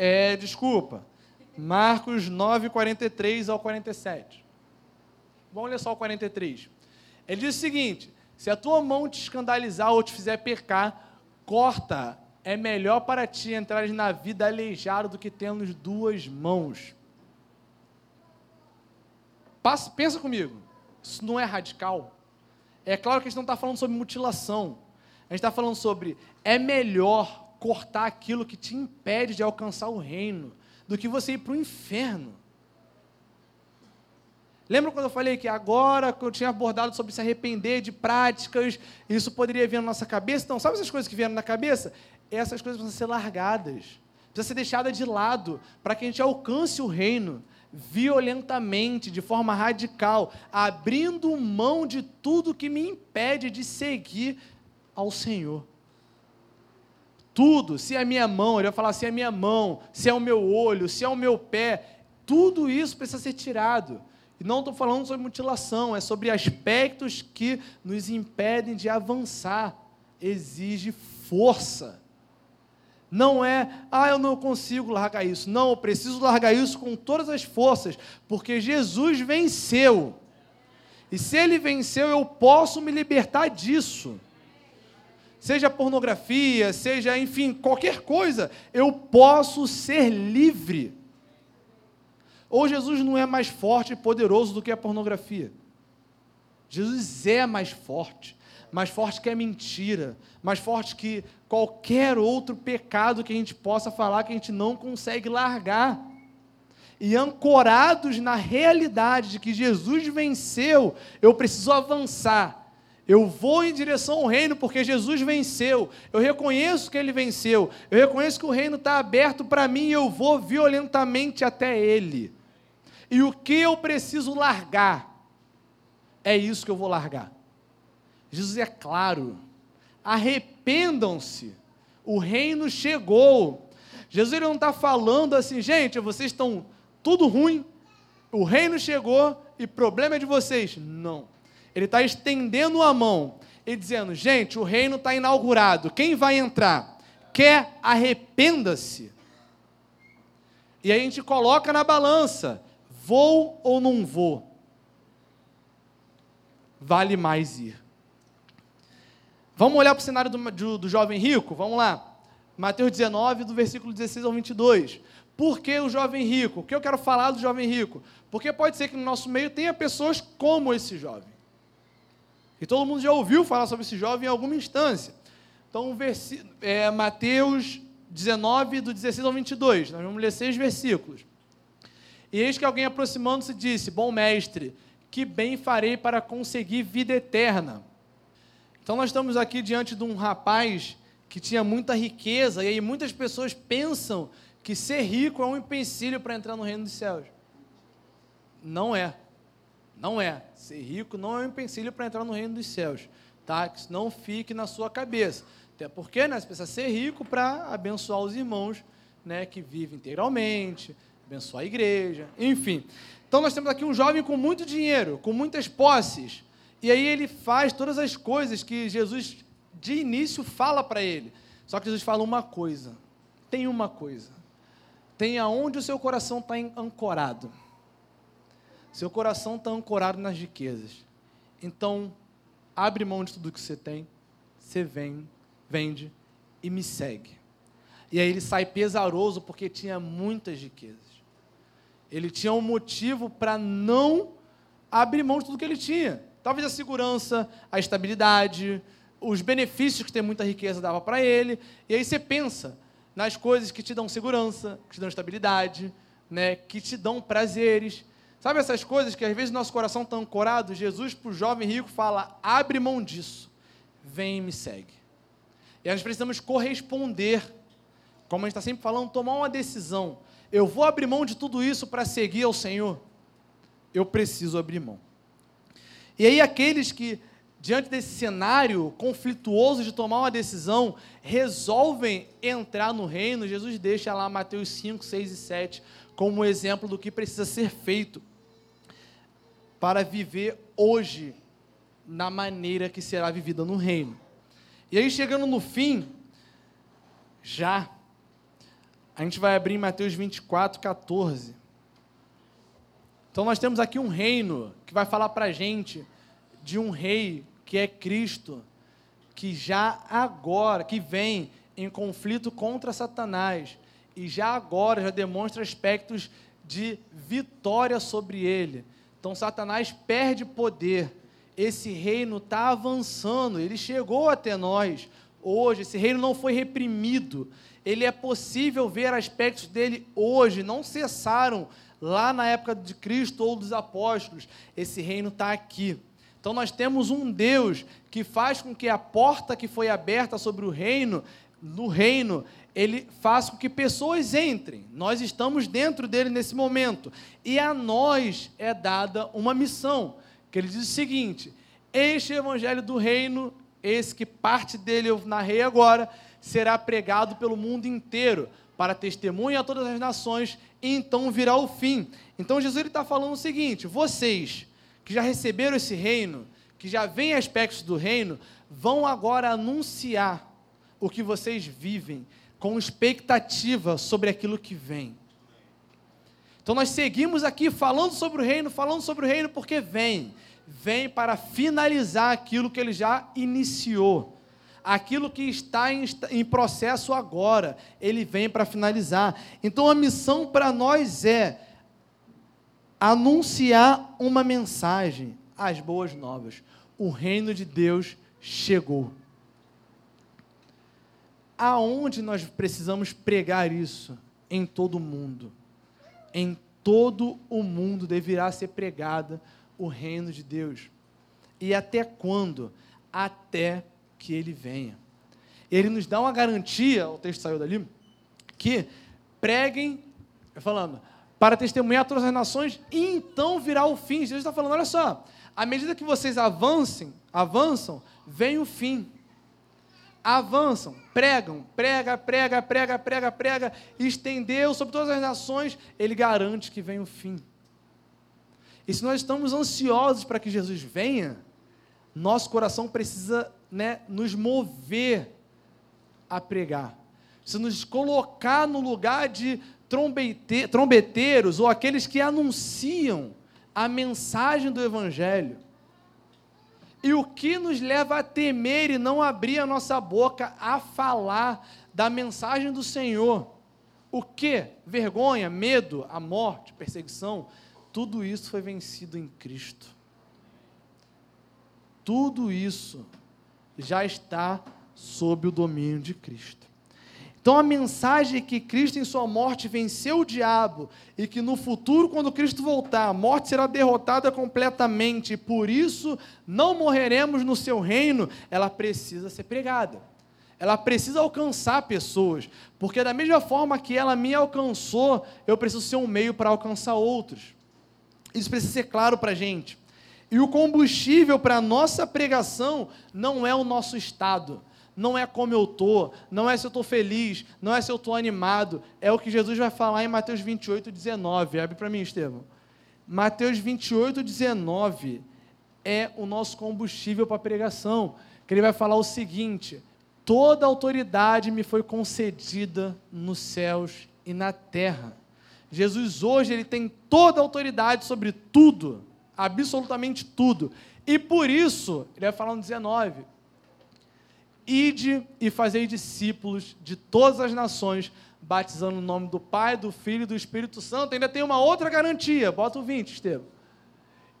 É, desculpa. Marcos 9, 43 ao 47. Vamos ler só o 43. Ele diz o seguinte: Se a tua mão te escandalizar ou te fizer pecar, corta. É melhor para ti entrar na vida aleijado do que tendo duas mãos. Passa, pensa comigo. Isso não é radical? É claro que a gente não está falando sobre mutilação. A gente está falando sobre é melhor cortar aquilo que te impede de alcançar o reino, do que você ir para o inferno. Lembra quando eu falei que agora que eu tinha abordado sobre se arrepender de práticas, isso poderia vir na nossa cabeça? Então, sabe essas coisas que vieram na cabeça? Essas coisas precisam ser largadas, precisam ser deixadas de lado, para que a gente alcance o reino violentamente, de forma radical, abrindo mão de tudo que me impede de seguir ao Senhor tudo, se é a minha mão, ele vai falar se é a minha mão, se é o meu olho, se é o meu pé, tudo isso precisa ser tirado. E não estou falando sobre mutilação, é sobre aspectos que nos impedem de avançar. Exige força. Não é, ah, eu não consigo largar isso. Não, eu preciso largar isso com todas as forças, porque Jesus venceu. E se ele venceu, eu posso me libertar disso. Seja pornografia, seja, enfim, qualquer coisa, eu posso ser livre. Ou Jesus não é mais forte e poderoso do que a pornografia? Jesus é mais forte, mais forte que a mentira, mais forte que qualquer outro pecado que a gente possa falar que a gente não consegue largar. E ancorados na realidade de que Jesus venceu, eu preciso avançar. Eu vou em direção ao reino porque Jesus venceu. Eu reconheço que ele venceu. Eu reconheço que o reino está aberto para mim e eu vou violentamente até ele. E o que eu preciso largar? É isso que eu vou largar. Jesus é claro. Arrependam-se. O reino chegou. Jesus não está falando assim, gente, vocês estão tudo ruim. O reino chegou e problema é de vocês. Não. Ele está estendendo a mão e dizendo: gente, o reino está inaugurado. Quem vai entrar? Quer arrependa-se. E aí a gente coloca na balança: vou ou não vou? Vale mais ir. Vamos olhar para o cenário do, do, do jovem rico? Vamos lá. Mateus 19, do versículo 16 ao 22. Por que o jovem rico? O que eu quero falar do jovem rico? Porque pode ser que no nosso meio tenha pessoas como esse jovem. E todo mundo já ouviu falar sobre esse jovem em alguma instância. Então, é, Mateus 19, do 16 ao 22. Nós vamos ler seis versículos. E eis que alguém aproximando-se disse: Bom mestre, que bem farei para conseguir vida eterna? Então, nós estamos aqui diante de um rapaz que tinha muita riqueza, e aí muitas pessoas pensam que ser rico é um empecilho para entrar no reino dos céus. Não é. Não é. Ser rico não é um empecilho para entrar no reino dos céus. Tá? Que isso não fique na sua cabeça. Até porque né, você precisa ser rico para abençoar os irmãos né, que vivem integralmente, abençoar a igreja, enfim. Então nós temos aqui um jovem com muito dinheiro, com muitas posses. E aí ele faz todas as coisas que Jesus de início fala para ele. Só que Jesus fala uma coisa. Tem uma coisa. Tem aonde o seu coração está ancorado. Seu coração está ancorado nas riquezas. Então, abre mão de tudo que você tem, você vem, vende e me segue. E aí ele sai pesaroso porque tinha muitas riquezas. Ele tinha um motivo para não abrir mão de tudo que ele tinha. Talvez a segurança, a estabilidade, os benefícios que ter muita riqueza dava para ele. E aí você pensa nas coisas que te dão segurança, que te dão estabilidade, né, que te dão prazeres. Sabe essas coisas que às vezes nosso coração está ancorado? Jesus, para o jovem rico, fala: abre mão disso, vem e me segue. E nós precisamos corresponder, como a gente está sempre falando, tomar uma decisão. Eu vou abrir mão de tudo isso para seguir ao Senhor? Eu preciso abrir mão. E aí, aqueles que, diante desse cenário conflituoso de tomar uma decisão, resolvem entrar no reino, Jesus deixa lá Mateus 5, 6 e 7 como exemplo do que precisa ser feito para viver hoje na maneira que será vivida no reino. E aí, chegando no fim, já, a gente vai abrir Mateus 24, 14. Então, nós temos aqui um reino que vai falar para a gente de um rei que é Cristo, que já agora, que vem em conflito contra Satanás, e já agora já demonstra aspectos de vitória sobre ele. Então Satanás perde poder. Esse reino está avançando, ele chegou até nós. Hoje, esse reino não foi reprimido. Ele é possível ver aspectos dele hoje, não cessaram lá na época de Cristo ou dos apóstolos. Esse reino está aqui. Então nós temos um Deus que faz com que a porta que foi aberta sobre o reino, no reino, ele faz com que pessoas entrem. Nós estamos dentro dele nesse momento. E a nós é dada uma missão, que ele diz o seguinte: Este evangelho do reino, esse que parte dele eu narrei agora, será pregado pelo mundo inteiro, para testemunha a todas as nações, e então virá o fim. Então Jesus está falando o seguinte: vocês que já receberam esse reino, que já veem aspectos do reino, vão agora anunciar o que vocês vivem com expectativa sobre aquilo que vem. Então nós seguimos aqui falando sobre o reino, falando sobre o reino, porque vem. Vem para finalizar aquilo que ele já iniciou. Aquilo que está em, em processo agora, ele vem para finalizar. Então a missão para nós é anunciar uma mensagem, as boas novas. O reino de Deus chegou. Aonde nós precisamos pregar isso? Em todo o mundo. Em todo o mundo deverá ser pregada o reino de Deus. E até quando? Até que ele venha. Ele nos dá uma garantia, o texto saiu dali, que preguem, falando, para testemunhar todas as nações, e então virá o fim. Jesus está falando, olha só, à medida que vocês avancem, avançam, vem o fim avançam, pregam, prega, prega, prega, prega, prega, estendeu sobre todas as nações, ele garante que vem o fim. E se nós estamos ansiosos para que Jesus venha, nosso coração precisa né, nos mover a pregar. Se nos colocar no lugar de trombete, trombeteiros ou aqueles que anunciam a mensagem do Evangelho. E o que nos leva a temer e não abrir a nossa boca a falar da mensagem do Senhor? O que? Vergonha, medo, a morte, perseguição. Tudo isso foi vencido em Cristo. Tudo isso já está sob o domínio de Cristo. Então a mensagem é que Cristo em sua morte venceu o diabo e que no futuro, quando Cristo voltar, a morte será derrotada completamente e por isso não morreremos no seu reino, ela precisa ser pregada. Ela precisa alcançar pessoas, porque da mesma forma que ela me alcançou, eu preciso ser um meio para alcançar outros. Isso precisa ser claro para a gente. E o combustível para a nossa pregação não é o nosso estado, não é como eu estou, não é se eu estou feliz, não é se eu estou animado, é o que Jesus vai falar em Mateus 28, 19. Abre para mim, Estevão. Mateus 28, 19 é o nosso combustível para a pregação, que ele vai falar o seguinte: toda autoridade me foi concedida nos céus e na terra. Jesus hoje ele tem toda a autoridade sobre tudo, absolutamente tudo. E por isso, ele vai falar no 19, Ide e fazei discípulos de todas as nações, batizando no nome do Pai, do Filho e do Espírito Santo. Ainda tem uma outra garantia, bota o 20, Estevam.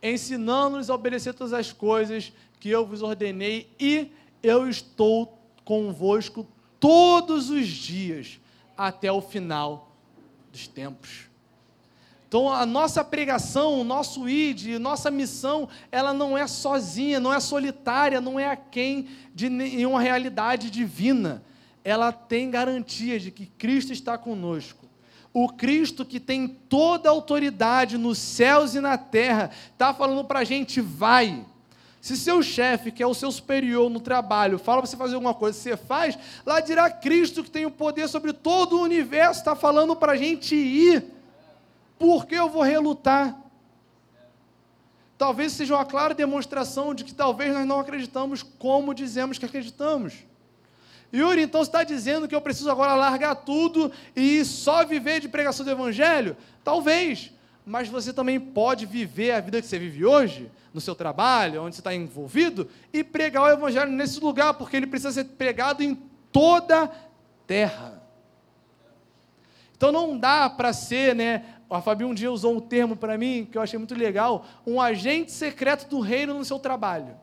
Ensinando-nos a obedecer todas as coisas que eu vos ordenei, e eu estou convosco todos os dias, até o final dos tempos. Então, a nossa pregação, o nosso id, nossa missão, ela não é sozinha, não é solitária, não é aquém de nenhuma realidade divina. Ela tem garantia de que Cristo está conosco. O Cristo que tem toda a autoridade nos céus e na terra, está falando para a gente: vai. Se seu chefe, que é o seu superior no trabalho, fala para você fazer alguma coisa, você faz, lá dirá Cristo que tem o poder sobre todo o universo, está falando para a gente ir por que eu vou relutar? Talvez seja uma clara demonstração de que talvez nós não acreditamos como dizemos que acreditamos. Yuri, então está dizendo que eu preciso agora largar tudo e só viver de pregação do Evangelho? Talvez, mas você também pode viver a vida que você vive hoje, no seu trabalho, onde você está envolvido, e pregar o Evangelho nesse lugar, porque ele precisa ser pregado em toda terra. Então não dá para ser né, a Fabi um dia usou um termo para mim que eu achei muito legal, um agente secreto do reino no seu trabalho.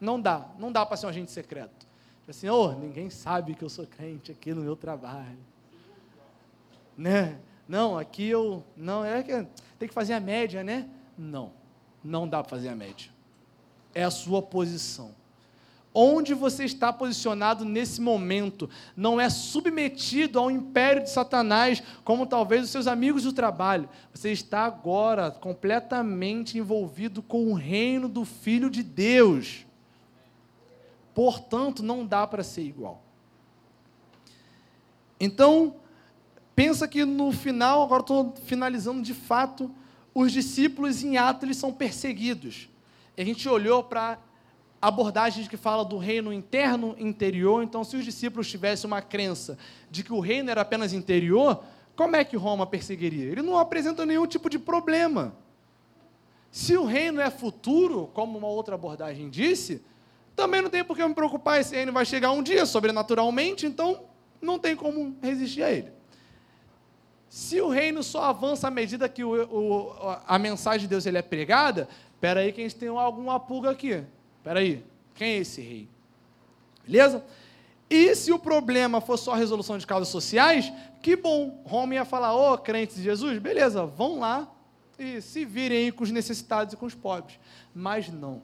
Não dá, não dá para ser um agente secreto. Assim, oh, ninguém sabe que eu sou crente aqui no meu trabalho. Né? Não, aqui eu, não, é que tem que fazer a média, né? Não, não dá para fazer a média. É a sua posição onde você está posicionado nesse momento. Não é submetido ao império de Satanás, como talvez os seus amigos do trabalho. Você está agora completamente envolvido com o reino do Filho de Deus. Portanto, não dá para ser igual. Então, pensa que no final, agora estou finalizando de fato, os discípulos em Atos são perseguidos. A gente olhou para abordagens que falam do reino interno interior. Então, se os discípulos tivessem uma crença de que o reino era apenas interior, como é que Roma perseguiria? Ele não apresenta nenhum tipo de problema. Se o reino é futuro, como uma outra abordagem disse, também não tem por que me preocupar, esse reino vai chegar um dia sobrenaturalmente, então não tem como resistir a ele. Se o reino só avança à medida que o, o, a mensagem de Deus ele é pregada, espera aí que a gente tem alguma pulga aqui. Espera aí, quem é esse rei? Beleza? E se o problema for só a resolução de causas sociais, que bom, Roma ia falar, ô oh, crentes de Jesus, beleza, vão lá e se virem aí com os necessitados e com os pobres. Mas não.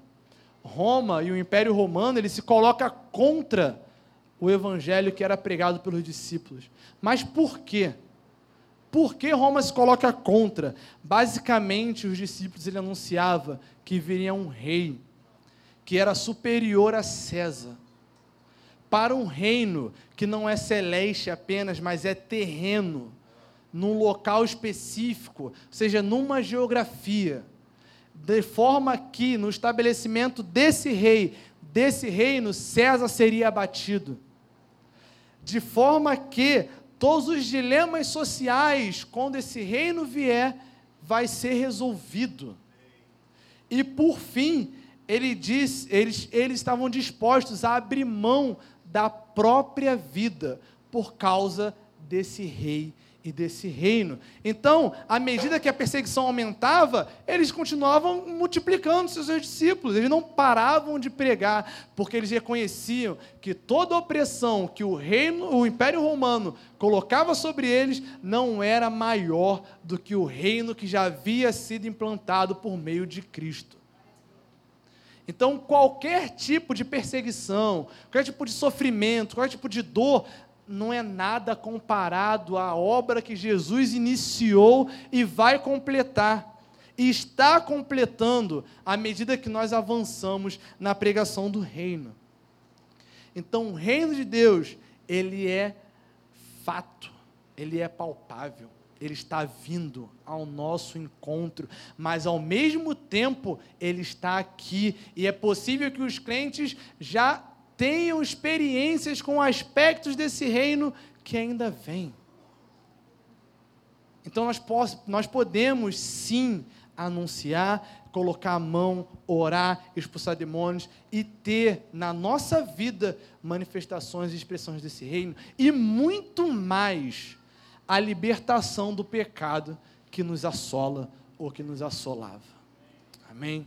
Roma e o Império Romano, ele se coloca contra o evangelho que era pregado pelos discípulos. Mas por quê? Por que Roma se coloca contra? Basicamente, os discípulos ele anunciava que viria um rei que era superior a César. Para um reino que não é celeste apenas, mas é terreno, num local específico, ou seja, numa geografia, de forma que no estabelecimento desse rei, desse reino, César seria abatido. De forma que todos os dilemas sociais, quando esse reino vier, vai ser resolvido. E por fim, ele diz, eles, eles estavam dispostos a abrir mão da própria vida por causa desse rei e desse reino. Então, à medida que a perseguição aumentava, eles continuavam multiplicando seus discípulos, eles não paravam de pregar, porque eles reconheciam que toda opressão que o reino, o Império Romano colocava sobre eles não era maior do que o reino que já havia sido implantado por meio de Cristo. Então, qualquer tipo de perseguição, qualquer tipo de sofrimento, qualquer tipo de dor, não é nada comparado à obra que Jesus iniciou e vai completar. E está completando à medida que nós avançamos na pregação do reino. Então, o reino de Deus, ele é fato, ele é palpável ele está vindo ao nosso encontro, mas ao mesmo tempo ele está aqui e é possível que os crentes já tenham experiências com aspectos desse reino que ainda vem. Então nós, nós podemos sim anunciar, colocar a mão, orar, expulsar demônios e ter na nossa vida manifestações e expressões desse reino e muito mais a libertação do pecado que nos assola ou que nos assolava. Amém?